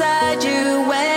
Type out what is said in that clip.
inside you when